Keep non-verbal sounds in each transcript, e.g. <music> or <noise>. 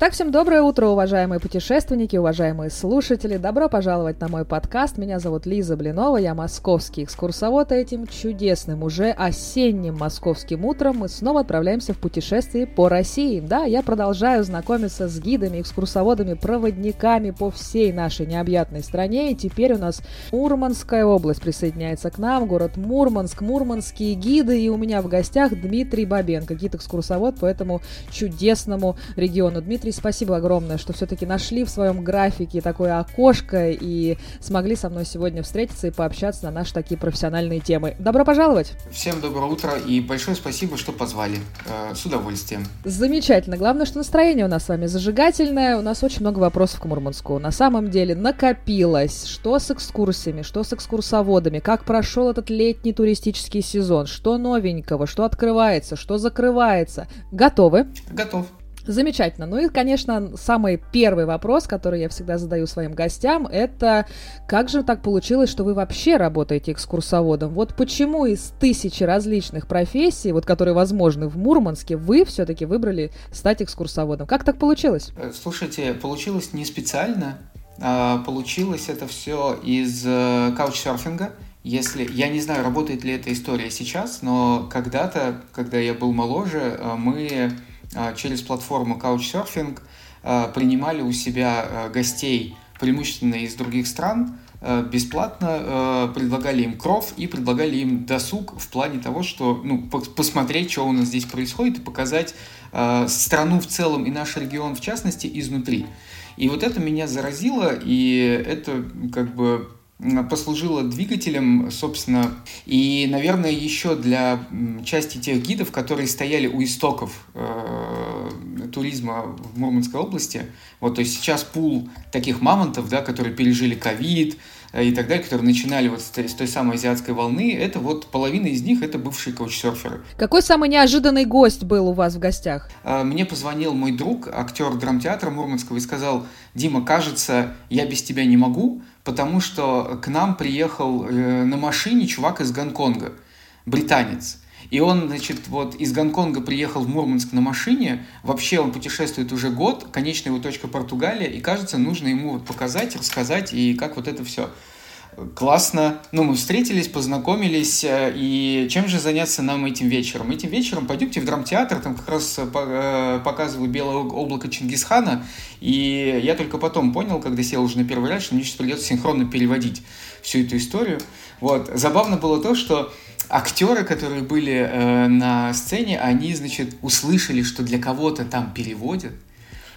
Итак, всем доброе утро, уважаемые путешественники, уважаемые слушатели. Добро пожаловать на мой подкаст. Меня зовут Лиза Блинова, я московский экскурсовод. И этим чудесным, уже осенним московским утром мы снова отправляемся в путешествие по России. Да, я продолжаю знакомиться с гидами, экскурсоводами, проводниками по всей нашей необъятной стране. И теперь у нас Мурманская область присоединяется к нам, город Мурманск, мурманские гиды. И у меня в гостях Дмитрий Бабенко, гид-экскурсовод по этому чудесному региону. Дмитрий, Дмитрий, спасибо огромное, что все-таки нашли в своем графике такое окошко и смогли со мной сегодня встретиться и пообщаться на наши такие профессиональные темы. Добро пожаловать! Всем доброе утро и большое спасибо, что позвали. Э, с удовольствием. Замечательно. Главное, что настроение у нас с вами зажигательное. У нас очень много вопросов к Мурманску. На самом деле накопилось. Что с экскурсиями, что с экскурсоводами, как прошел этот летний туристический сезон, что новенького, что открывается, что закрывается. Готовы? Готов. Замечательно. Ну и, конечно, самый первый вопрос, который я всегда задаю своим гостям, это как же так получилось, что вы вообще работаете экскурсоводом? Вот почему из тысячи различных профессий, вот которые возможны в Мурманске, вы все-таки выбрали стать экскурсоводом? Как так получилось? Э, слушайте, получилось не специально. А получилось это все из э, каучсерфинга. Если я не знаю, работает ли эта история сейчас, но когда-то, когда я был моложе, э, мы через платформу Couchsurfing а, принимали у себя а, гостей преимущественно из других стран, бесплатно предлагали им кров и предлагали им досуг в плане того, что ну, посмотреть, что у нас здесь происходит, и показать страну в целом и наш регион в частности изнутри. И вот это меня заразило, и это как бы послужило двигателем, собственно, и, наверное, еще для части тех гидов, которые стояли у истоков э, туризма в Мурманской области. Вот, то есть сейчас пул таких мамонтов, да, которые пережили ковид, Э, и так далее, которые начинали вот с той самой азиатской волны, это вот половина из них это бывшие каучсерферы. Какой самый неожиданный гость был у вас в гостях? Э, мне позвонил мой друг, актер драмтеатра Мурманского, и сказал, Дима, кажется, я без тебя не могу, потому что к нам приехал э, на машине чувак из Гонконга, британец. И он, значит, вот из Гонконга приехал в Мурманск на машине. Вообще он путешествует уже год. Конечная его точка Португалия. И кажется, нужно ему вот показать, рассказать, и как вот это все классно. Ну, мы встретились, познакомились, э, и чем же заняться нам этим вечером? Этим вечером пойдемте в драмтеатр, там как раз э, э, показывают «Белое облако Чингисхана», и я только потом понял, когда сел уже на первый ряд, что мне сейчас придется синхронно переводить всю эту историю. Вот. Забавно было то, что актеры, которые были э, на сцене, они, значит, услышали, что для кого-то там переводят.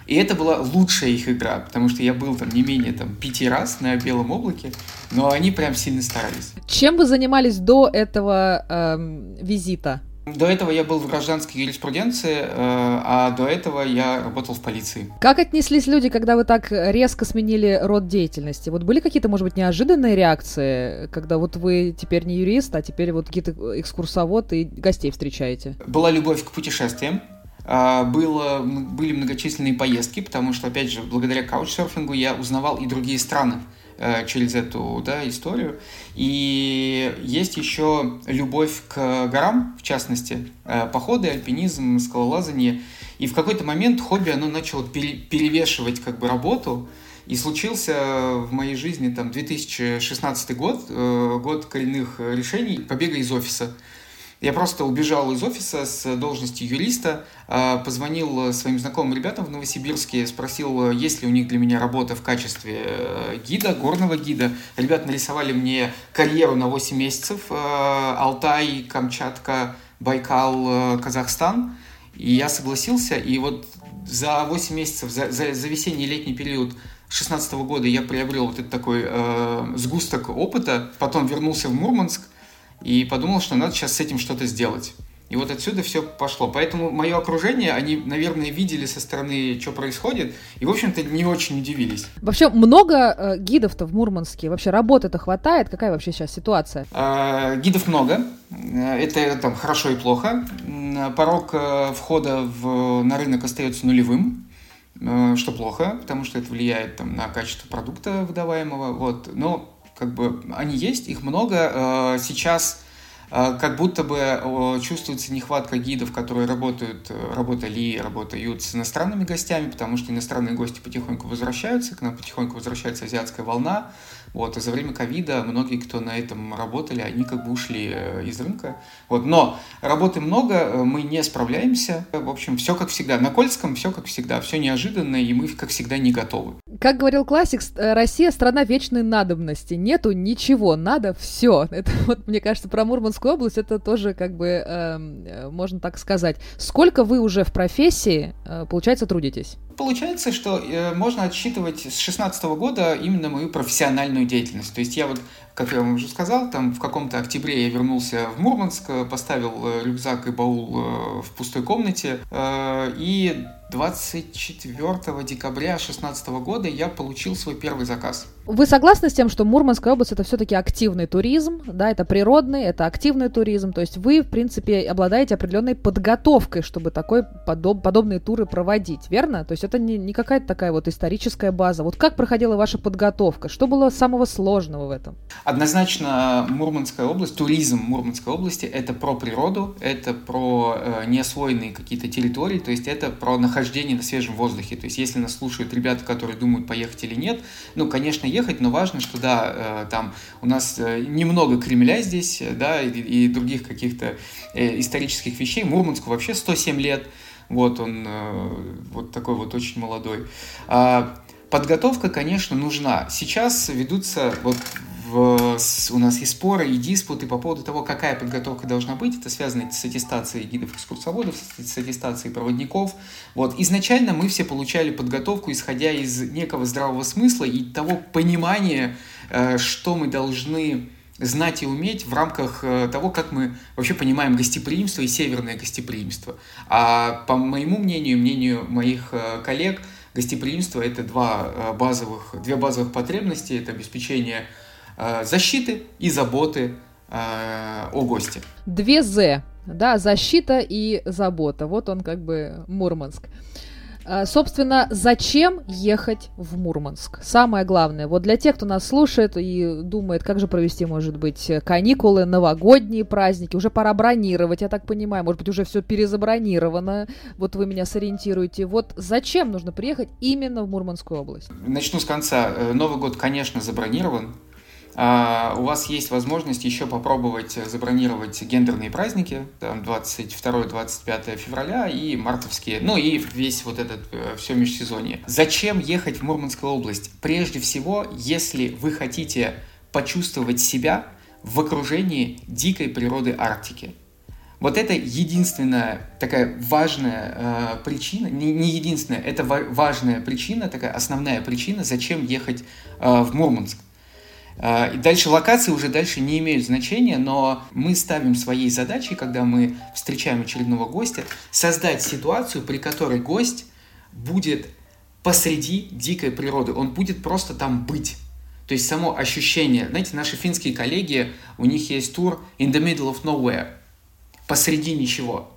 И это была лучшая их игра, потому что я был там не менее там, пяти раз на белом облаке, но они прям сильно старались. Чем вы занимались до этого э, визита? До этого я был в гражданской юриспруденции, э, а до этого я работал в полиции. Как отнеслись люди, когда вы так резко сменили род деятельности? Вот были какие-то, может быть, неожиданные реакции, когда вот вы теперь не юрист, а теперь вот какие-то экскурсовод и гостей встречаете? Была любовь к путешествиям. А, было, были многочисленные поездки, потому что, опять же, благодаря каучсерфингу я узнавал и другие страны. Э, через эту да, историю. И есть еще любовь к горам, в частности, э, походы, альпинизм, скалолазание. И в какой-то момент хобби, оно начало перевешивать как бы работу, и случился в моей жизни там 2016 год, э, год коренных решений, побега из офиса. Я просто убежал из офиса с должности юриста, а, позвонил своим знакомым ребятам в Новосибирске, спросил, есть ли у них для меня работа в качестве э, гида, горного гида. Ребята нарисовали мне карьеру на 8 месяцев. Э, Алтай, Камчатка, Байкал, э, Казахстан. И я согласился, и вот за 8 месяцев, за, за, за весенний и летний период 2016 года я приобрел вот этот такой э, сгусток опыта, потом вернулся в Мурманск, и подумал, что надо сейчас с этим что-то сделать. И вот отсюда все пошло. Поэтому мое окружение, они, наверное, видели со стороны, что происходит, и, в общем-то, не очень удивились. Вообще много э, гидов-то в Мурманске? Вообще работы-то хватает? Какая вообще сейчас ситуация? Э, гидов много. Это там хорошо и плохо. Порог э, входа в, на рынок остается нулевым э, что плохо, потому что это влияет там, на качество продукта выдаваемого. Вот. Но как бы они есть, их много. Э, сейчас э, как будто бы чувствуется нехватка гидов, которые работают, работали, работают с иностранными гостями, потому что иностранные гости потихоньку возвращаются, к нам потихоньку возвращается азиатская волна, вот, и за время ковида многие, кто на этом работали, они как бы ушли э, из рынка. Вот, но работы много, э, мы не справляемся. В общем, все как всегда. На Кольском все как всегда, все неожиданно, и мы, как всегда, не готовы. Как говорил классик, э, Россия страна вечной надобности. Нету ничего, надо все. Это вот, мне кажется, про Мурманскую область это тоже как бы э, можно так сказать. Сколько вы уже в профессии, э, получается, трудитесь? Получается, что э, можно отсчитывать с 2016 года именно мою профессиональную деятельность. То есть я вот, как я вам уже сказал, там в каком-то октябре я вернулся в Мурманск, поставил э, рюкзак и баул э, в пустой комнате, э, и 24 декабря 2016 года я получил свой первый заказ. Вы согласны с тем, что Мурманская область это все-таки активный туризм, да, это природный, это активный туризм, то есть вы, в принципе, обладаете определенной подготовкой, чтобы такой подоб, подобные туры проводить, верно? То есть это не, не какая-то такая вот историческая база. Вот как проходила ваша подготовка? Что было самого сложного в этом? Однозначно Мурманская область, туризм Мурманской области это про природу, это про э, неосвоенные какие-то территории, то есть это про нахождение на свежем воздухе. То есть если нас слушают ребята, которые думают поехать или нет, ну, конечно, ехать, но важно, что да, э, там у нас э, немного Кремля здесь, э, да, и, и других каких-то исторических вещей. Мурманску вообще 107 лет, вот он вот такой вот очень молодой. А подготовка, конечно, нужна. Сейчас ведутся вот в, у нас есть споры и диспуты по поводу того, какая подготовка должна быть. Это связано с аттестацией гидов-экскурсоводов, с аттестацией проводников. Вот. Изначально мы все получали подготовку, исходя из некого здравого смысла и того понимания, э, что мы должны знать и уметь в рамках э, того, как мы вообще понимаем гостеприимство и северное гостеприимство. А по моему мнению, мнению моих э, коллег, гостеприимство – это два базовых, две базовых потребности. Это обеспечение защиты и заботы э, о госте. Две «З», да, защита и забота. Вот он как бы Мурманск. Э, собственно, зачем ехать в Мурманск? Самое главное, вот для тех, кто нас слушает и думает, как же провести, может быть, каникулы, новогодние праздники, уже пора бронировать, я так понимаю, может быть, уже все перезабронировано, вот вы меня сориентируете. Вот зачем нужно приехать именно в Мурманскую область? Начну с конца. Новый год, конечно, забронирован, у вас есть возможность еще попробовать забронировать гендерные праздники, 22-25 февраля и мартовские, ну и весь вот этот э, все межсезонье. Зачем ехать в Мурманскую область? Прежде всего, если вы хотите почувствовать себя в окружении дикой природы Арктики. Вот это единственная такая важная э, причина, не, не единственная, это важная причина, такая основная причина, зачем ехать э, в Мурманск. А, и дальше локации уже дальше не имеют значения, но мы ставим своей задачей, когда мы встречаем очередного гостя, создать ситуацию, при которой гость будет посреди дикой природы. Он будет просто там быть. То есть само ощущение, знаете, наши финские коллеги, у них есть тур in the middle of nowhere, посреди ничего.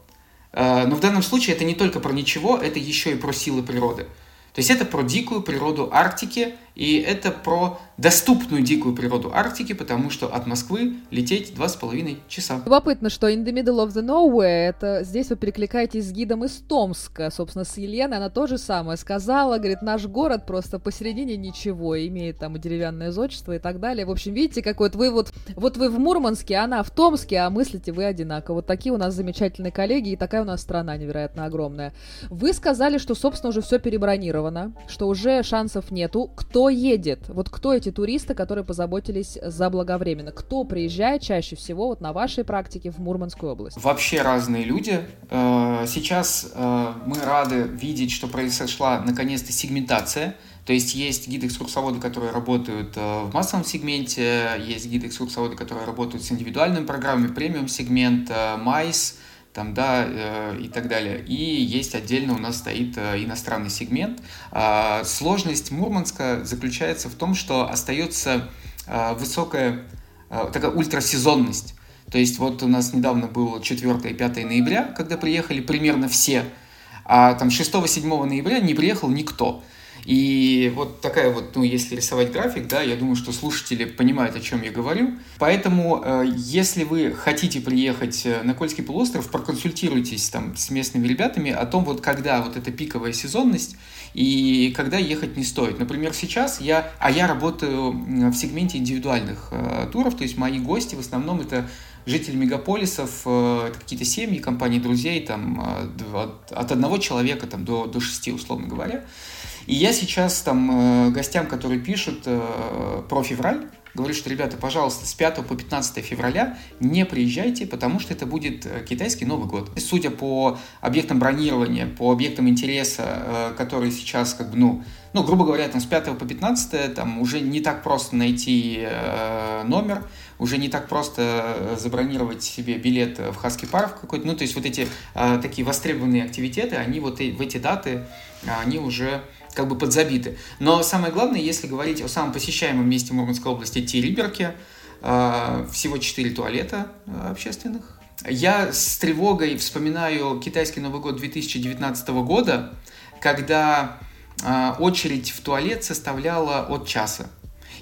А, но в данном случае это не только про ничего, это еще и про силы природы. То есть это про дикую природу Арктики, и это про доступную дикую природу Арктики, потому что от Москвы лететь два с половиной часа. Любопытно, что in the middle of the nowhere, это здесь вы перекликаетесь с гидом из Томска, собственно, с Еленой, она то же самое сказала, говорит, наш город просто посередине ничего, имеет там и деревянное зодчество и так далее. В общем, видите, какой вот вы вот, вот вы в Мурманске, она в Томске, а мыслите вы одинаково. Вот такие у нас замечательные коллеги, и такая у нас страна невероятно огромная. Вы сказали, что, собственно, уже все перебронировано, что уже шансов нету. Кто едет? Вот кто эти туристы, которые позаботились заблаговременно? Кто приезжает чаще всего вот на вашей практике в Мурманскую область? Вообще разные люди. Э, сейчас э, мы рады видеть, что произошла наконец-то сегментация. То есть есть гиды-экскурсоводы, которые работают э, в массовом сегменте, есть гиды-экскурсоводы, которые работают с индивидуальными программами, премиум-сегмент, майс, там, да, э, и так далее. И есть отдельно у нас стоит э, иностранный сегмент. Э, сложность Мурманска заключается в том, что остается э, высокая такая ультрасезонность. То есть вот у нас недавно было 4 и 5 ноября, когда приехали примерно все, а там 6-7 ноября не приехал никто. И вот такая вот, ну, если рисовать график, да, я думаю, что слушатели понимают, о чем я говорю. Поэтому, э, если вы хотите приехать э, на Кольский полуостров, проконсультируйтесь там с местными ребятами о том, вот когда вот эта пиковая сезонность и когда ехать не стоит. Например, сейчас я, а я работаю в сегменте индивидуальных э, туров, то есть мои гости в основном это жители мегаполисов, это какие-то семьи, компании друзей, там, от одного человека там, до, до шести, условно говоря. И я сейчас там э, гостям, которые пишут про февраль, говорю, что, ребята, пожалуйста, с 5 по 15 февраля не приезжайте, потому что это будет китайский Новый год. Судя по объектам бронирования, по объектам интереса, которые сейчас, как бы, ну, ну, грубо говоря, там с 5 по 15 там уже не так просто найти номер, уже не так просто э, забронировать себе билет в Хаски парк какой-то. Ну, то есть вот эти а, такие востребованные активитеты, они вот в эти даты, они уже как бы подзабиты. Но самое главное, если говорить о самом посещаемом месте Мурманской области, Териберке, а, всего 4 туалета а, общественных. Я с тревогой вспоминаю китайский Новый год 2019 года, когда очередь в туалет составляла от часа.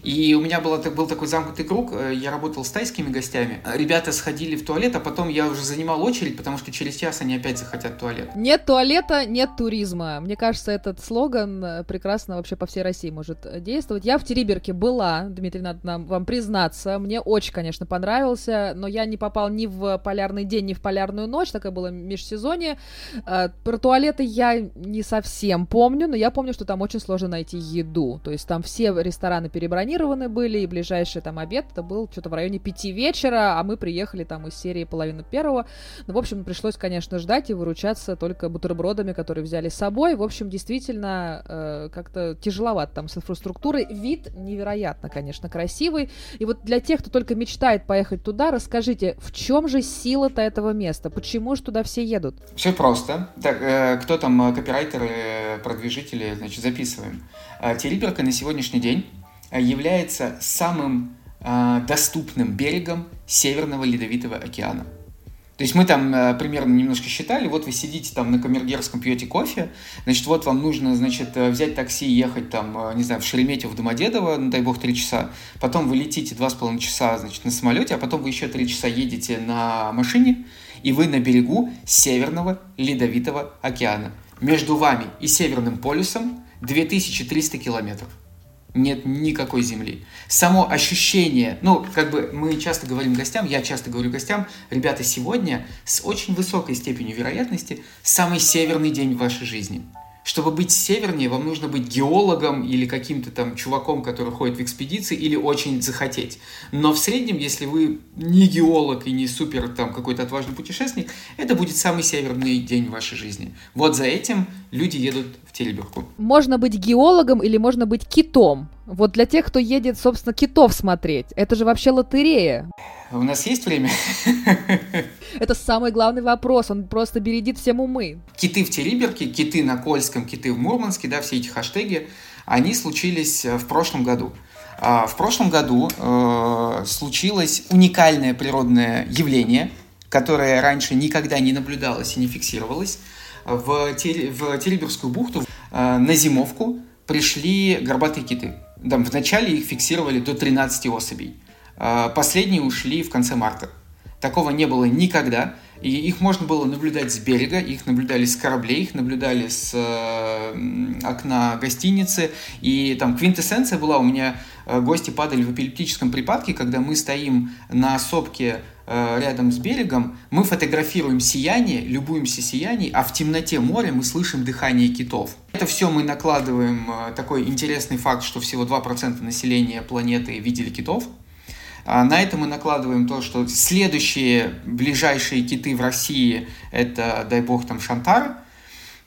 И у меня было, был такой замкнутый круг, э, я работал с тайскими гостями. Ребята сходили в туалет, а потом я уже занимал очередь, потому что через час они опять захотят туалет. Нет туалета, нет туризма. Мне кажется, этот слоган э, прекрасно вообще по всей России может действовать. Я в Териберке была, Дмитрий, надо нам, вам признаться. Мне очень, конечно, понравился, но я не попал ни в полярный день, ни в полярную ночь, такое было межсезонье. Э, про туалеты я не совсем помню, но я помню, что там очень сложно найти еду. То есть там все рестораны перебронированы, забронированы были, и ближайший там обед это был что-то в районе пяти вечера, а мы приехали там из серии половины первого. Ну, в общем, пришлось, конечно, ждать и выручаться только бутербродами, которые взяли с собой. В общем, действительно, э, как-то тяжеловато там с инфраструктурой. Вид невероятно, конечно, красивый. И вот для тех, кто только мечтает поехать туда, расскажите, в чем же сила-то этого места? Почему же туда все едут? Все просто. Так, э, кто там э, копирайтеры, продвижители, значит, записываем. Э, Териберка на сегодняшний день Э, является самым э, доступным берегом Северного Ледовитого океана. То есть мы там э, примерно немножко считали, вот вы сидите там на Камергерском, пьете кофе, значит, вот вам нужно, значит, э, взять такси и ехать там, э, не знаю, в Шереметьево, в Домодедово, ну, дай бог, три часа, потом вы летите два с половиной часа, значит, на самолете, а потом вы еще три часа едете на машине, и вы на берегу Северного Ледовитого океана. Между вами и Северным полюсом 2300 километров нет никакой земли. Само ощущение, ну, как бы мы часто говорим гостям, я часто говорю гостям, ребята, сегодня с очень высокой степенью вероятности самый северный день в вашей жизни – чтобы быть севернее, вам нужно быть геологом или каким-то там чуваком, который ходит в экспедиции, или очень захотеть. Но в среднем, если вы не геолог и не супер там какой-то отважный путешественник, это будет самый северный день в вашей жизни. Вот за этим люди едут в Телеберку. Можно быть геологом или можно быть китом. Вот для тех, кто едет, собственно, китов смотреть, это же вообще лотерея. У нас есть время? Это самый главный вопрос, он просто бередит всем умы. Киты в Териберке, киты на Кольском, киты в Мурманске, да, все эти хэштеги, они случились э, в прошлом году. А, в прошлом году э, случилось уникальное природное явление, которое раньше никогда не наблюдалось и не фиксировалось. В, Тер... в Териберскую бухту э, на зимовку пришли горбатые киты. Да, вначале их фиксировали до 13 особей. А, последние ушли в конце марта. Такого не было никогда. И их можно было наблюдать с берега, их наблюдали с кораблей, их наблюдали с э, окна гостиницы. И там квинтэссенция была, у меня э, гости падали в эпилептическом припадке, когда мы стоим на сопке э, рядом с берегом, мы фотографируем сияние, любуемся сиянием, а в темноте моря мы слышим дыхание китов. Это все мы накладываем э, такой интересный факт, что всего 2% населения планеты видели китов. А на это мы накладываем то, что следующие ближайшие киты в России это, дай бог, там Шантар,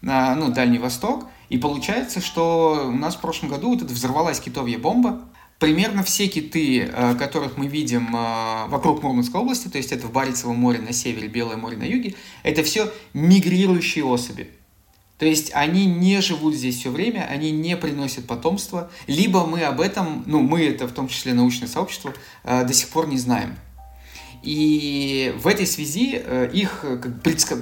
а, ну, Дальний Восток. И получается, что у нас в прошлом году вот эта взорвалась китовья бомба. Примерно все киты, а, которых мы видим вокруг Мурманской области, то есть это в Баренцевом море на севере, Белое море на юге, это все мигрирующие особи. То есть они не живут здесь все время, они не приносят потомство, либо мы об этом, ну мы это в том числе научное сообщество, э, до сих пор не знаем. И в этой связи э, их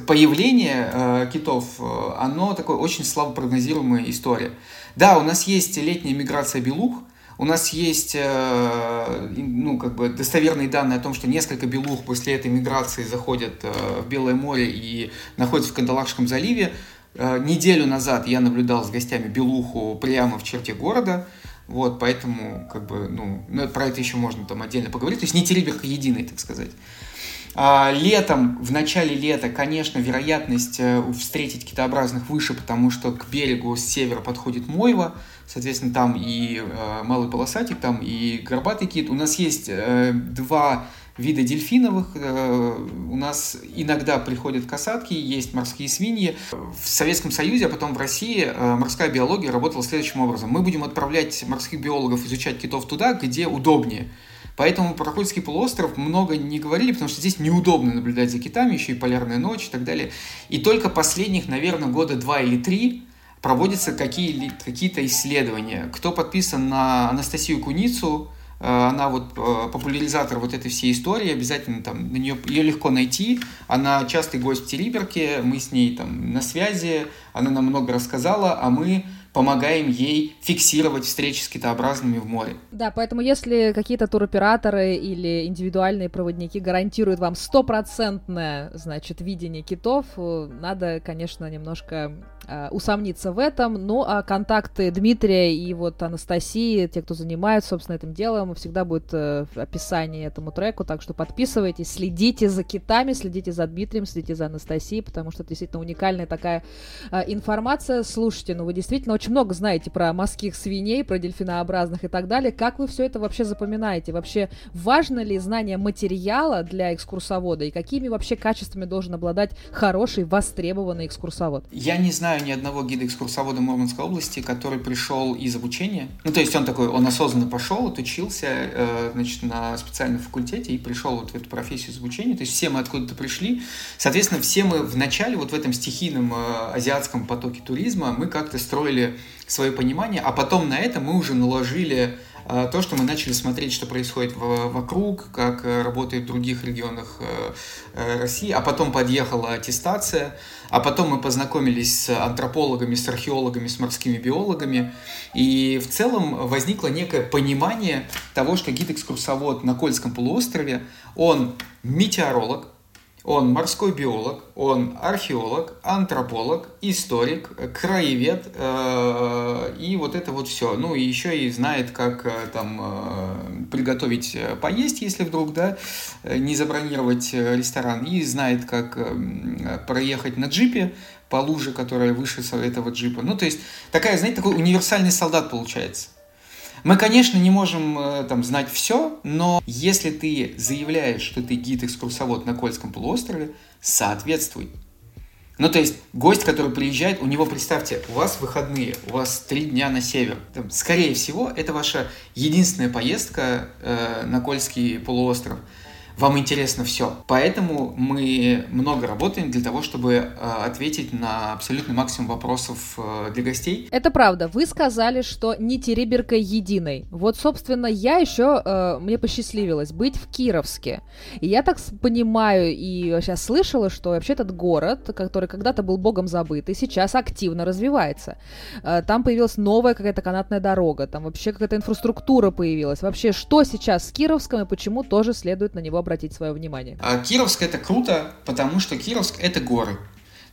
появление э, китов, э, оно такое очень слабо прогнозируемая история. Да, у нас есть летняя миграция белух, у нас есть ну, как бы достоверные данные о том, что несколько белух после этой миграции заходят в Белое море и находятся в Кандалакшском заливе. Неделю назад я наблюдал с гостями белуху прямо в черте города. Вот, поэтому, как бы, ну, ну, про это еще можно там отдельно поговорить. То есть не тереберка единой, так сказать. А, летом, в начале лета, конечно, вероятность э, встретить китообразных выше, потому что к берегу с севера подходит Мойва, соответственно, там и э, малый полосатик, там и горбатый кит. У нас есть э, два вида дельфиновых. Э, у нас иногда приходят касатки, есть морские свиньи. В Советском Союзе, а потом в России э, морская биология работала следующим образом. Мы будем отправлять морских биологов изучать китов туда, где удобнее. Поэтому про Кольский полуостров много не говорили, потому что здесь неудобно наблюдать за китами, еще и полярная ночь и так далее. И только последних, наверное, года два или три проводятся какие-то исследования. Кто подписан на Анастасию Куницу, она вот э, популяризатор вот этой всей истории, обязательно там на нее, ее легко найти, она частый гость в мы с ней там на связи, она нам много рассказала, а мы помогаем ей фиксировать встречи с китообразными в море. Да, поэтому если какие-то туроператоры или индивидуальные проводники гарантируют вам стопроцентное, значит, видение китов, э, надо, конечно, немножко э, усомниться в этом. Ну, а контакты Дмитрия и вот Анастасии, те, кто занимаются, собственно, этим делом, всегда будет э, в описании этому треку, так что подписывайтесь, следите за китами, следите за Дмитрием, следите за Анастасией, потому что это действительно уникальная такая э, информация. Слушайте, ну вы действительно очень много знаете про морских свиней, про дельфинообразных и так далее. Как вы все это вообще запоминаете? Вообще важно ли знание материала для экскурсовода и какими вообще качествами должен обладать хороший, востребованный экскурсовод? Я не знаю ни одного гида-экскурсовода Мурманской области, который пришел из обучения. Ну, то есть он такой, он осознанно пошел, отучился, э, значит, на специальном факультете и пришел вот в эту профессию из обучения. То есть все мы откуда-то пришли. Соответственно, все мы в начале, вот в этом стихийном э, азиатском потоке туризма, мы как-то строили свое понимание, а потом на это мы уже наложили то, что мы начали смотреть, что происходит вокруг, как э, работает в других регионах э, России, а потом подъехала аттестация, а потом мы познакомились с антропологами, с археологами, с морскими биологами, и в целом возникло некое понимание того, что гид-экскурсовод на Кольском полуострове, он метеоролог, он морской биолог, он археолог, антрополог, историк, краевед э, и вот это вот все. Ну и еще и знает, как э, там э, приготовить поесть, если вдруг, да, не забронировать ресторан, и знает, как проехать на джипе по луже, которая выше этого джипа. Ну то есть такая, знаете, такой универсальный солдат получается. Мы, конечно, не можем э, там знать все, но если ты заявляешь, что ты гид-экскурсовод на Кольском полуострове, соответствуй. Ну, то есть, гость, который приезжает, у него, представьте, у вас выходные, у вас три дня на север. Там, скорее всего, это ваша единственная поездка э, на Кольский полуостров вам интересно все. Поэтому мы много работаем для того, чтобы э, ответить на абсолютный максимум вопросов э, для гостей. Это правда. Вы сказали, что не тереберкой единой. Вот, собственно, я еще, э, мне посчастливилось быть в Кировске. И я так понимаю и сейчас слышала, что вообще этот город, который когда-то был богом забытый, сейчас активно развивается. Там появилась новая какая-то канатная дорога, там вообще какая-то инфраструктура появилась. Вообще, что сейчас с Кировском и почему тоже следует на него обратить свое внимание? А Кировск это круто, потому что Кировск это горы.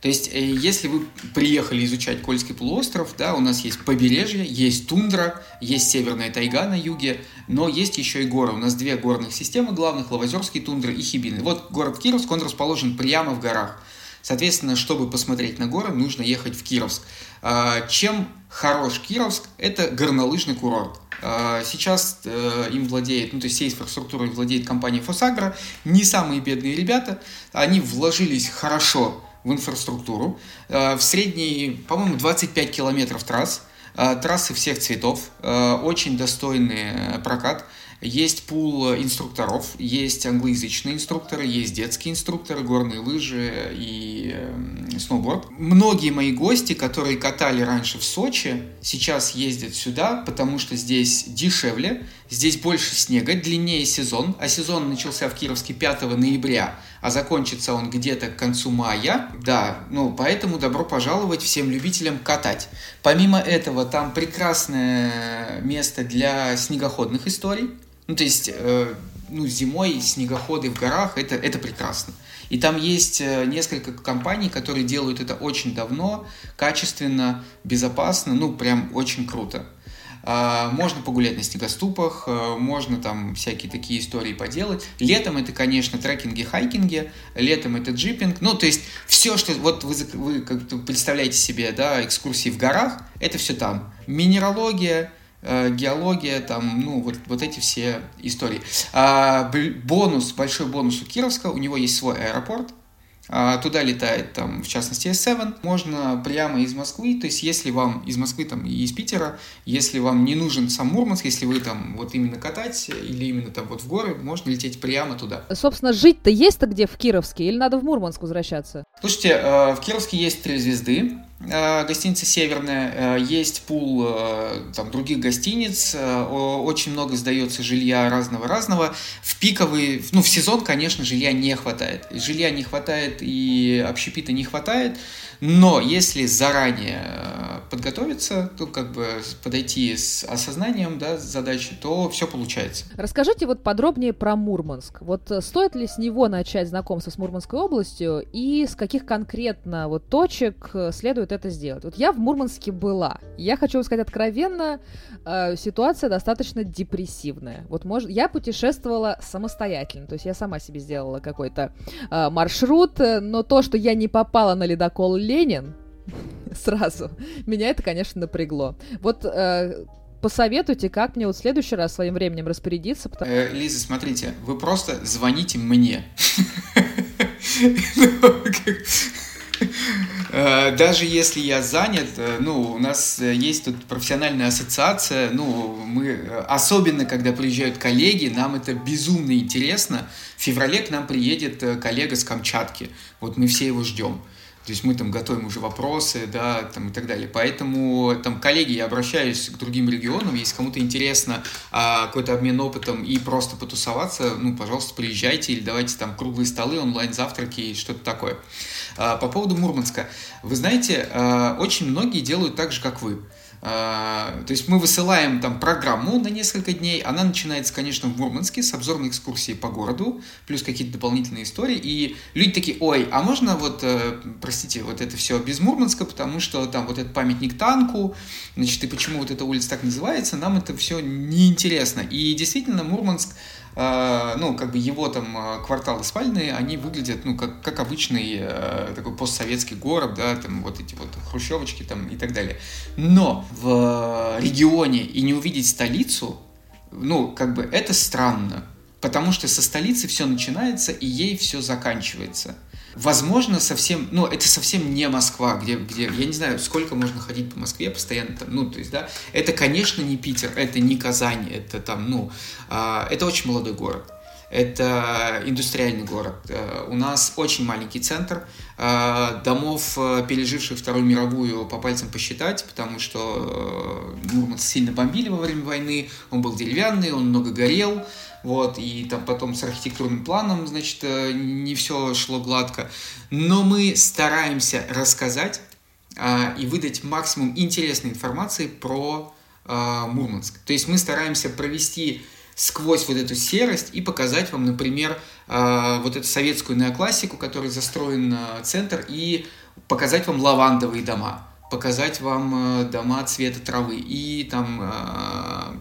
То есть, э, если вы приехали изучать Кольский полуостров, да, у нас есть побережье, есть тундра, есть северная тайга на юге, но есть еще и горы. У нас две горных системы главных, Лавозерские тундры и Хибины. Вот город Кировск, он расположен прямо в горах. Соответственно, чтобы посмотреть на горы, нужно ехать в Кировск. А, чем хорош Кировск? Это горнолыжный курорт. А, сейчас э, им владеет, ну то есть всей инфраструктурой владеет компания Фосагра. Не самые бедные ребята, они вложились хорошо в инфраструктуру. А, в средней, по-моему, 25 километров трасс. Трассы всех цветов, очень достойный прокат. Есть пул инструкторов, есть англоязычные инструкторы, есть детские инструкторы, горные лыжи и э, сноуборд. Многие мои гости, которые катали раньше в Сочи, сейчас ездят сюда, потому что здесь дешевле, здесь больше снега, длиннее сезон, а сезон начался в Кировске 5 ноября, а закончится он где-то к концу мая. Да, ну поэтому добро пожаловать всем любителям катать. Помимо этого, там прекрасное место для снегоходных историй. Ну, то есть, э, ну, зимой снегоходы в горах это, это прекрасно. И там есть э, несколько компаний, которые делают это очень давно, качественно, безопасно, ну, прям очень круто. А, можно погулять на снегоступах, э, можно там всякие такие истории поделать. Летом это, конечно, трекинги, хайкинги, летом это джипинг. Ну, то есть все, что вот вы, вы как представляете себе, да, экскурсии в горах, это все там. Минералогия, геология, там, ну, вот, вот эти все истории. А, бонус, большой бонус у Кировска, у него есть свой аэропорт, а, Туда летает, там, в частности, S7. Можно прямо из Москвы, то есть если вам из Москвы там, и из Питера, если вам не нужен сам Мурманск, если вы там вот именно катать или именно там вот в горы, можно лететь прямо туда. Собственно, жить-то есть-то где в Кировске или надо в Мурманск возвращаться? Слушайте, э, в Кировске есть три звезды. Э, гостиница «Северная», э, есть пул там, других гостиниц, очень много сдается жилья разного-разного. В пиковый, ну, в сезон, конечно, жилья не хватает. Жилья не хватает и общепита не хватает, но если заранее подготовиться, то как бы подойти с осознанием да, задачи, то все получается. Расскажите вот подробнее про Мурманск. Вот стоит ли с него начать знакомство с Мурманской областью и с каких конкретно вот точек следует это сделать? Вот я в Мурманске была. Я хочу сказать откровенно, э, ситуация достаточно депрессивная. Вот может, я путешествовала самостоятельно, то есть я сама себе сделала какой-то э, маршрут, но то, что я не попала на ледокол Ленин, <laughs> сразу. Меня это, конечно, напрягло. Вот э, посоветуйте, как мне вот в следующий раз своим временем распорядиться. Потому... Э, Лиза, смотрите, вы просто звоните мне. <laughs> Э, даже если я занят, э, ну, у нас э, есть тут профессиональная ассоциация, ну, мы, особенно когда приезжают коллеги, нам это безумно интересно. В феврале к нам приедет коллега с Камчатки, вот мы все его ждем. То есть мы там готовим уже вопросы, да, там и так далее. Поэтому, там, коллеги, я обращаюсь к другим регионам, если кому-то интересно а, какой-то обмен опытом и просто потусоваться, ну, пожалуйста, приезжайте или давайте там круглые столы, онлайн-завтраки и что-то такое. А, по поводу Мурманска. Вы знаете, а, очень многие делают так же, как вы. А, то есть мы высылаем там программу на несколько дней. Она начинается, конечно, в Мурманске с обзорной экскурсии по городу, плюс какие-то дополнительные истории. И люди такие, ой, а можно вот, э, простите, вот это все без Мурманска, потому что там вот этот памятник танку, значит, и почему вот эта улица так называется, нам это все неинтересно. И действительно, Мурманск ну, как бы его там а, кварталы спальные, они выглядят, ну, как, как обычный э, такой постсоветский город, да, там вот эти вот хрущевочки там и так далее. Но в регионе и не увидеть столицу, ну, как бы это странно, потому что со столицы все начинается и ей все заканчивается. Возможно, совсем, ну, это совсем не Москва, где, где, я не знаю, сколько можно ходить по Москве постоянно, там, ну, то есть, да, это, конечно, не Питер, это не Казань, это там, ну, а, это очень молодой город. Это индустриальный город. Э, у нас очень маленький центр. Э, домов, э, переживших Вторую мировую, по пальцам посчитать, потому что Мурманск сильно бомбили во время войны. Он был деревянный, он много горел вот, и там потом с архитектурным планом, значит, э, не все шло гладко. Но мы стараемся рассказать а, и выдать максимум интересной информации про а, Мурманск. То есть мы стараемся провести сквозь вот эту серость и показать вам, например, а, вот эту советскую неоклассику, которой застроен а, центр, и показать вам лавандовые дома, показать вам а, дома цвета травы и там а,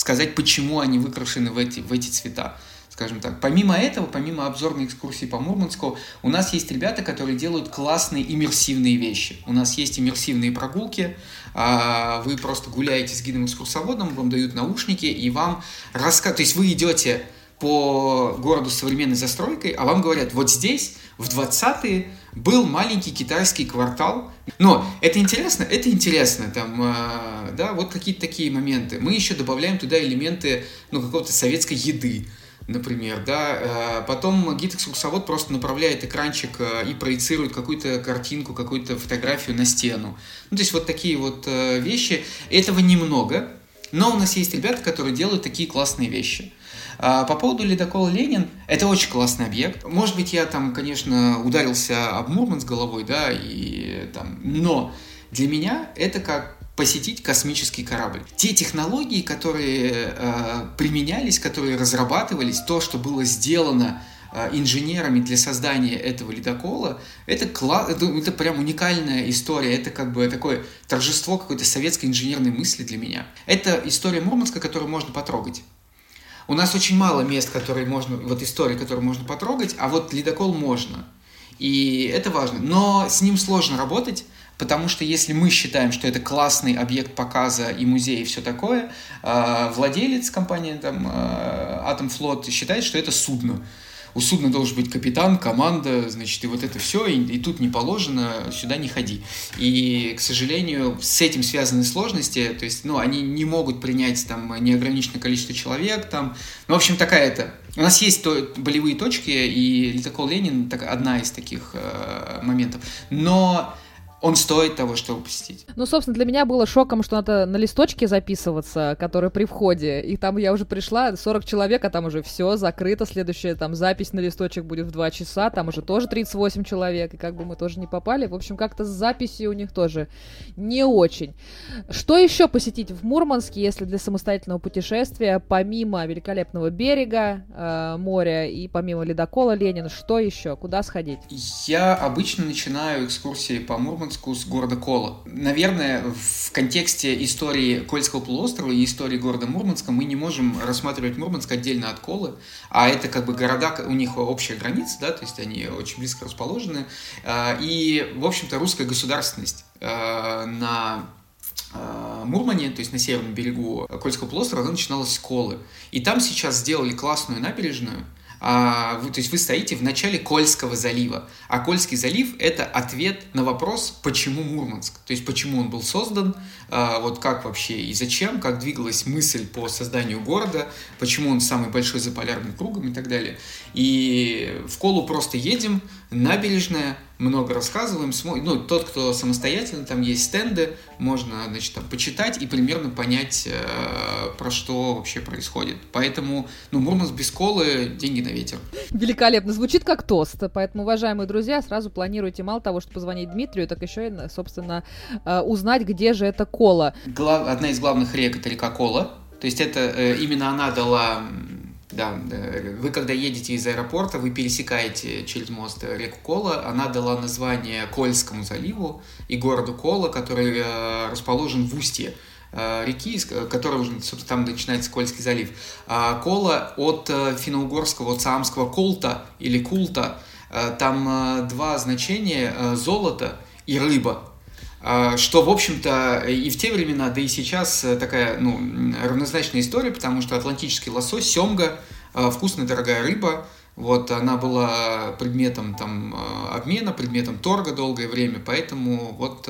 сказать, почему они выкрашены в эти, в эти цвета скажем так. Помимо этого, помимо обзорной экскурсии по Мурманску, у нас есть ребята, которые делают классные иммерсивные вещи. У нас есть иммерсивные прогулки, а, вы просто гуляете с гидом-экскурсоводом, вам дают наушники, и вам рассказывают, то есть вы идете по городу с современной застройкой, а вам говорят, вот здесь в 20-е был маленький китайский квартал. Но это интересно, это интересно, там, э, да, вот какие-то такие моменты. Мы еще добавляем туда элементы, ну, какого-то советской еды, например, да, э, потом гид-экскурсовод просто направляет экранчик э, и проецирует какую-то картинку, какую-то фотографию на стену. Ну, то есть вот такие вот э, вещи. Этого немного, но у нас есть ребята, которые делают такие классные вещи. А, по поводу ледокола Ленин, это очень классный объект. Может быть, я там, конечно, ударился об Мурман с головой, да, и там, но для меня это как посетить космический корабль. Те технологии, которые э, применялись, которые разрабатывались, то, что было сделано э, инженерами для создания этого ледокола, это, кла- это, это прям уникальная история, это как бы такое торжество какой-то советской инженерной мысли для меня. Это история Мурманска, которую можно потрогать. У нас очень мало мест, которые можно, вот истории, которые можно потрогать, а вот ледокол можно. И это важно. Но с ним сложно работать, потому что если мы считаем, что это классный объект показа и музей и все такое, а, владелец компании там, Атомфлот считает, что это судно у судна должен быть капитан, команда, значит, и вот это все, и, и тут не положено, сюда не ходи. И, к сожалению, с этим связаны сложности, то есть, ну, они не могут принять там неограниченное количество человек, там, ну, в общем, такая это. У нас есть то, болевые точки, и Литокол Ленин так, одна из таких э, моментов. Но он стоит того, чтобы посетить. Ну, собственно, для меня было шоком, что надо на листочке записываться, который при входе. И там я уже пришла, 40 человек, а там уже все закрыто. Следующая там запись на листочек будет в 2 часа. Там уже тоже 38 человек. И как бы мы тоже не попали. В общем, как-то с записью у них тоже не очень. Что еще посетить в Мурманске, если для самостоятельного путешествия, помимо великолепного берега, э, моря и помимо ледокола Ленин, что еще? Куда сходить? Я обычно начинаю экскурсии по Мурманску Мурманску с города Кола. Наверное, в контексте истории Кольского полуострова и истории города Мурманска мы не можем рассматривать Мурманск отдельно от Колы, а это как бы города, у них общая граница, да, то есть они очень близко расположены. А, и, в общем-то, русская государственность а, на а, Мурмане, то есть на северном берегу Кольского полуострова, она начиналась с Колы. И там сейчас сделали классную набережную, а, вы, то есть вы стоите в начале Кольского залива. А Кольский залив – это ответ на вопрос, почему Мурманск. То есть почему он был создан, а, вот как вообще и зачем, как двигалась мысль по созданию города, почему он самый большой за полярным кругом и так далее. И в Колу просто едем, набережная – много рассказываем. Ну, тот, кто самостоятельно, там есть стенды, можно, значит, там почитать и примерно понять, э, про что вообще происходит. Поэтому, ну, Мурманск без колы, деньги на ветер. Великолепно. Звучит как тост. Поэтому, уважаемые друзья, сразу планируйте мало того, что позвонить Дмитрию, так еще и, собственно, э, узнать, где же эта кола. Глав... Одна из главных рек — это река Кола. То есть это э, именно она дала да, вы когда едете из аэропорта, вы пересекаете через мост реку Кола. Она дала название Кольскому заливу и городу Кола, который э, расположен в устье э, реки, которая уже, собственно, там начинается Кольский залив. А Кола от э, финно-угорского, от саамского колта или култа, там два значения – золото и рыба. Что, в общем-то, и в те времена, да и сейчас такая, ну, равнозначная история, потому что атлантический лосось, семга, вкусная дорогая рыба, вот, она была предметом там обмена, предметом торга долгое время, поэтому вот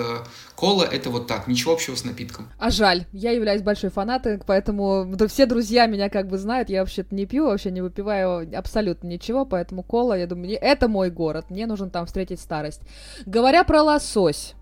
кола это вот так, ничего общего с напитком. А жаль, я являюсь большой фанатой, поэтому все друзья меня как бы знают, я вообще-то не пью, вообще не выпиваю абсолютно ничего, поэтому кола, я думаю, это мой город, мне нужно там встретить старость. Говоря про лосось,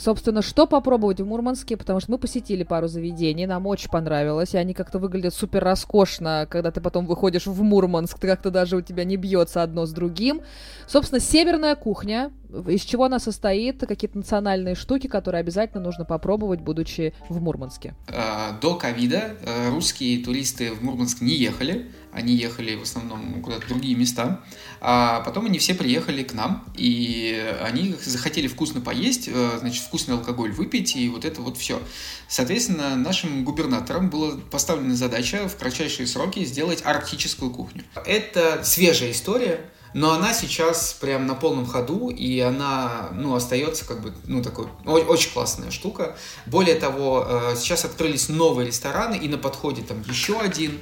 Собственно, что попробовать в Мурманске, потому что мы посетили пару заведений, нам очень понравилось, и они как-то выглядят супер роскошно, когда ты потом выходишь в Мурманск, ты как-то даже у тебя не бьется одно с другим. Собственно, северная кухня, из чего она состоит, какие-то национальные штуки, которые обязательно нужно попробовать, будучи в Мурманске. А, до ковида э, русские туристы в Мурманск не ехали, они ехали в основном куда-то в другие места, а потом они все приехали к нам, и они захотели вкусно поесть, э, значит, вкусный алкоголь выпить, и вот это вот все. Соответственно, нашим губернаторам была поставлена задача в кратчайшие сроки сделать арктическую кухню. Это свежая история, но она сейчас прям на полном ходу, и она, ну, остается как бы, ну, такой, очень классная штука. Более того, э, сейчас открылись новые рестораны, и на подходе там еще один.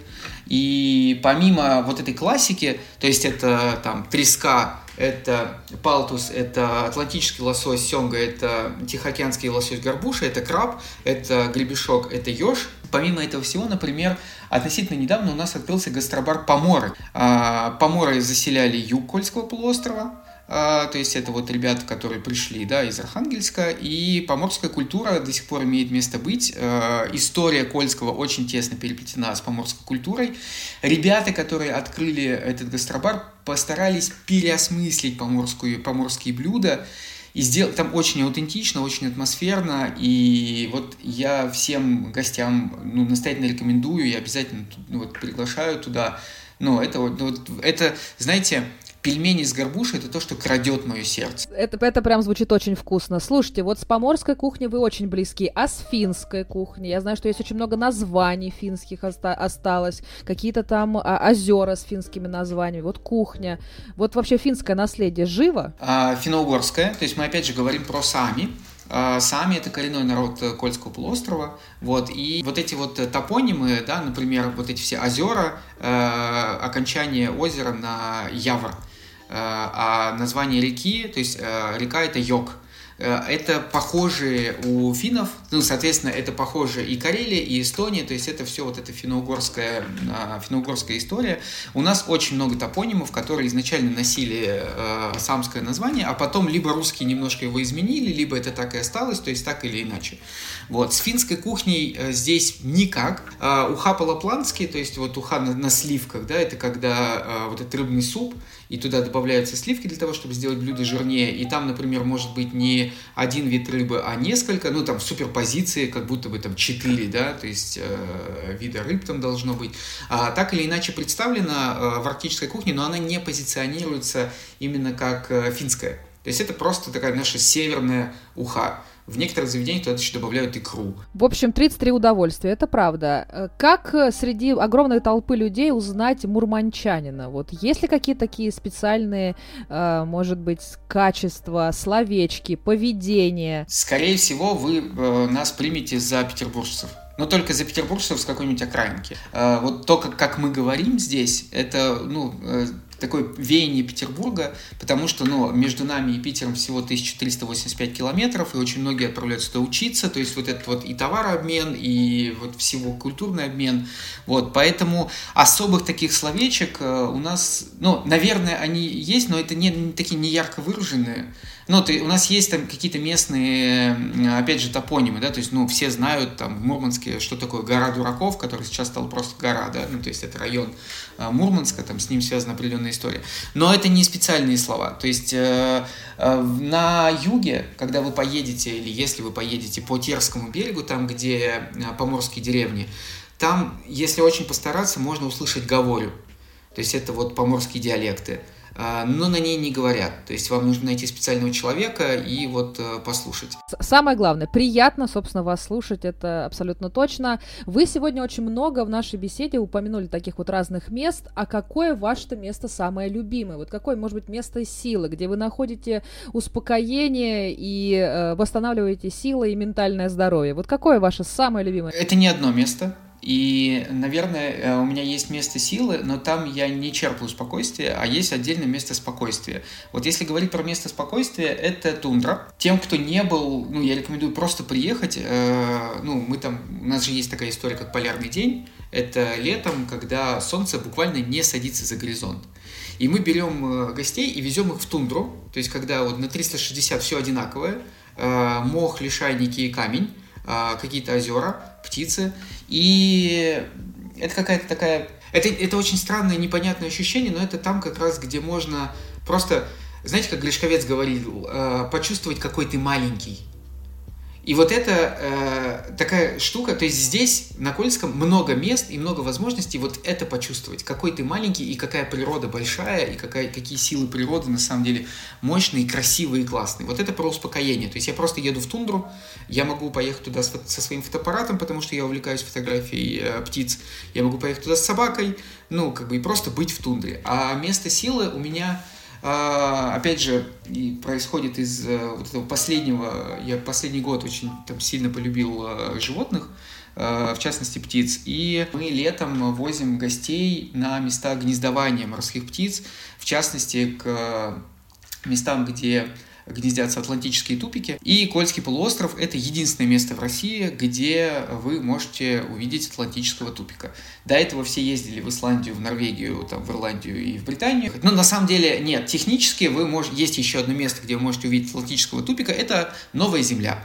И помимо вот этой классики, то есть это там треска, это палтус, это атлантический лосось семга, это тихоокеанский лосось горбуша, это краб, это гребешок, это еж. Помимо этого всего, например, относительно недавно у нас открылся гастробар Поморы. А, Поморы заселяли юг Кольского полуострова, то есть это вот ребята, которые пришли да, из Архангельска, и поморская культура до сих пор имеет место быть. А, история Кольского очень тесно переплетена с поморской культурой. Ребята, которые открыли этот гастробар, постарались переосмыслить поморскую, поморские блюда, и сделать там очень аутентично, очень атмосферно, и вот я всем гостям ну, настоятельно рекомендую, и обязательно ну, вот, приглашаю туда. Но это вот, ну, это, знаете, пельмени с горбушей – это то, что крадет мое сердце. Это, это прям звучит очень вкусно. Слушайте, вот с поморской кухней вы очень близки, а с финской кухней? Я знаю, что есть очень много названий финских оста- осталось, какие-то там а, озера с финскими названиями, вот кухня. Вот вообще финское наследие живо? А, финно-угорское, то есть мы опять же говорим про сами, Сами это коренной народ Кольского полуострова. Вот, и вот эти вот топонимы, да, например, вот эти все озера, э, окончание озера на Явр, Э, а название реки, то есть э, река это Йог. Э, это похожие у финнов, ну, соответственно, это похоже и Карелия, и Эстония, то есть это все вот эта финно-угорская, финно-угорская история. У нас очень много топонимов, которые изначально носили э, самское название, а потом либо русские немножко его изменили, либо это так и осталось, то есть так или иначе. Вот. С финской кухней э, здесь никак. Уха полопланский, то есть вот уха на, на сливках, да, это когда вот этот рыбный суп, и туда добавляются сливки для того, чтобы сделать блюдо жирнее. И там, например, может быть не один вид рыбы, а несколько, ну там суперпозиции, как будто бы там четыре, да, то есть э, вида рыб там должно быть. А, так или иначе представлена э, в арктической кухне, но она не позиционируется именно как э, финская. То есть это просто такая наша северная уха. В некоторых заведениях туда еще добавляют икру. В общем, 33 удовольствия, это правда. Э, как э, среди огромной толпы людей узнать мурманчанина? Вот есть ли какие-то такие специальные, э, может быть, качества, словечки, поведение? Скорее всего, вы нас примете за петербуржцев но только за петербуржцев с какой-нибудь окраинки. Вот то, как, как мы говорим здесь, это, ну, такое веяние Петербурга, потому что ну, между нами и Питером всего 1385 километров, и очень многие отправляются туда учиться, то есть вот этот вот и товарообмен, и вот всего культурный обмен, вот, поэтому особых таких словечек э, у нас, ну, наверное, они есть, но это не, не такие не ярко выраженные, ну, ты, у нас есть там какие-то местные, опять же, топонимы, да, то есть, ну, все знают там в Мурманске, что такое гора дураков, который сейчас стал просто гора, да, ну, то есть это район э, Мурманска, там с ним связана определенная история. Но это не специальные слова, то есть э, э, на юге, когда вы поедете, или если вы поедете по Терскому берегу, там, где поморские деревни, там, если очень постараться, можно услышать говорю. То есть это вот поморские диалекты. А, но на ней не говорят. То есть вам нужно найти специального человека и вот э, послушать. Самое главное, приятно, собственно, вас слушать, это абсолютно точно. Вы сегодня очень много в нашей беседе упомянули таких вот разных мест. А какое ваше место самое любимое? Вот какое, может быть, место силы, где вы находите успокоение и э, восстанавливаете силы и ментальное здоровье? Вот какое ваше самое любимое? Это не одно место. И, наверное, э, у меня есть место силы, но там я не черпаю спокойствие, а есть отдельное место спокойствия. Вот если говорить про место спокойствия, это тундра. Тем, кто не был, ну, я рекомендую просто приехать. Э, ну, мы там, у нас же есть такая история, как полярный день. Это летом, когда солнце буквально не садится за горизонт. И мы берем э, гостей и везем их в тундру. То есть, когда вот на 360 все одинаковое, мох, лишайники и камень, какие-то озера, птицы. И это какая-то такая... Это, это очень странное, непонятное ощущение, но это там как раз, где можно просто, знаете, как Гришковец говорил, э, почувствовать, какой ты маленький. И вот это э, такая штука, то есть здесь, на Кольском, много мест и много возможностей вот это почувствовать, какой ты маленький и какая природа большая, и какая, какие силы природы на самом деле мощные, красивые и классные. Вот это про успокоение. То есть я просто еду в тундру, я могу поехать туда с, со своим фотоаппаратом, потому что я увлекаюсь фотографией э, птиц, я могу поехать туда с собакой, ну, как бы и просто быть в тундре. А место силы у меня опять же, и происходит из э, вот этого последнего, я последний год очень там сильно полюбил э, животных, э, в частности птиц, и мы летом возим гостей на места гнездования морских птиц, в частности к местам, где гнездятся атлантические тупики. И Кольский полуостров — это единственное место в России, где вы можете увидеть атлантического тупика. До этого все ездили в Исландию, в Норвегию, там, в Ирландию и в Британию. Но на самом деле нет, технически вы можете, есть еще одно место, где вы можете увидеть атлантического тупика, это Новая Земля.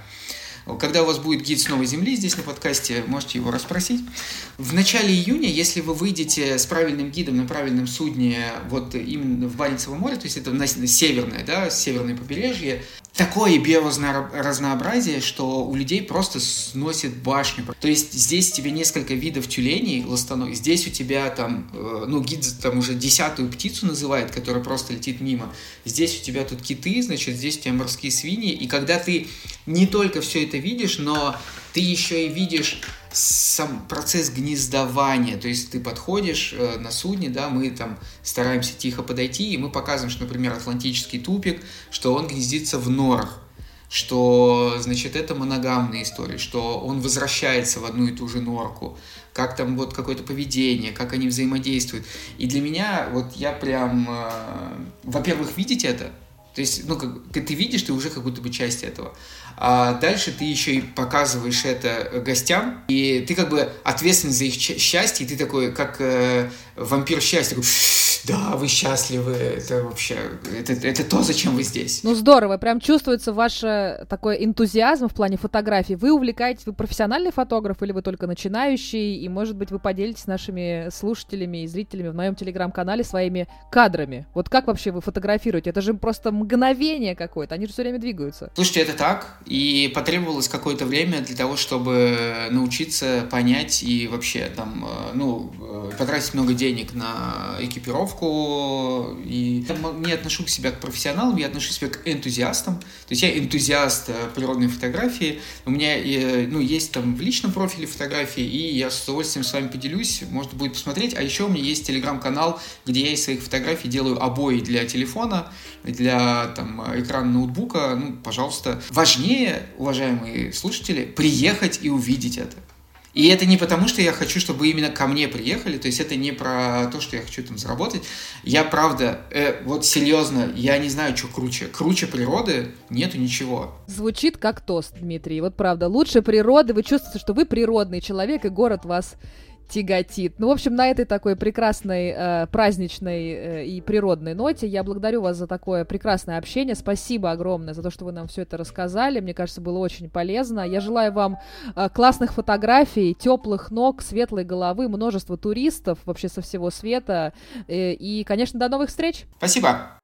Когда у вас будет гид с новой земли здесь на подкасте, можете его расспросить. В начале июня, если вы выйдете с правильным гидом на правильном судне вот именно в Баренцево море, то есть это на северное, да, северное побережье, такое биоразнообразие, что у людей просто сносит башню. То есть здесь тебе несколько видов тюленей ластаной, здесь у тебя там, э, ну, гид там уже десятую птицу называет, которая просто летит мимо. Здесь у тебя тут киты, значит, здесь у тебя морские свиньи. И когда ты не только все это видишь, но ты еще и видишь сам процесс гнездования, то есть ты подходишь э, на судне, да, мы там стараемся тихо подойти, и мы показываем, что, например, Атлантический тупик, что он гнездится в норах, что, значит, это моногамная история, что он возвращается в одну и ту же норку, как там вот какое-то поведение, как они взаимодействуют. И для меня, вот я прям, э, во-первых, видеть это, то есть, ну, как, ты видишь, ты уже как будто бы часть этого. А дальше ты еще и показываешь это гостям, и ты как бы ответственен за их счастье, и ты такой, как э, вампир счастья, такой, да, вы счастливы, это вообще, это, это то, зачем вы здесь. Ну здорово, прям чувствуется ваш э, такой энтузиазм в плане фотографий. Вы увлекаетесь, вы профессиональный фотограф или вы только начинающий, и, может быть, вы поделитесь с нашими слушателями и зрителями в моем телеграм-канале своими кадрами. Вот как вообще вы фотографируете? Это же просто мгновение какое-то, они же все время двигаются. Слушайте, это так, и потребовалось какое-то время для того, чтобы научиться понять и вообще там, э, ну, э, потратить много денег на экипировку, и не отношу к себя к профессионалам, я отношу себя к энтузиастам. То есть я энтузиаст э, природной фотографии. У меня э, ну, есть там в личном профиле фотографии, и я с удовольствием с вами поделюсь, можно будет посмотреть. А еще у меня есть телеграм-канал, где я из своих фотографий делаю обои для телефона, для там, экрана ноутбука. Ну, пожалуйста. Важнее, уважаемые слушатели, приехать и увидеть это. И это не потому, что я хочу, чтобы именно ко мне приехали, то есть это не про то, что я хочу там заработать. Я правда, э, вот серьезно, я не знаю, что круче. Круче природы нету ничего. Звучит как тост, Дмитрий. Вот правда, лучше природы, вы чувствуете, что вы природный человек, и город вас тяготит. Ну, в общем, на этой такой прекрасной, э, праздничной э, и природной ноте я благодарю вас за такое прекрасное общение. Спасибо огромное за то, что вы нам все это рассказали. Мне кажется, было очень полезно. Я желаю вам э, классных фотографий, теплых ног, светлой головы, множества туристов вообще со всего света. Э, и, конечно, до новых встреч. Спасибо.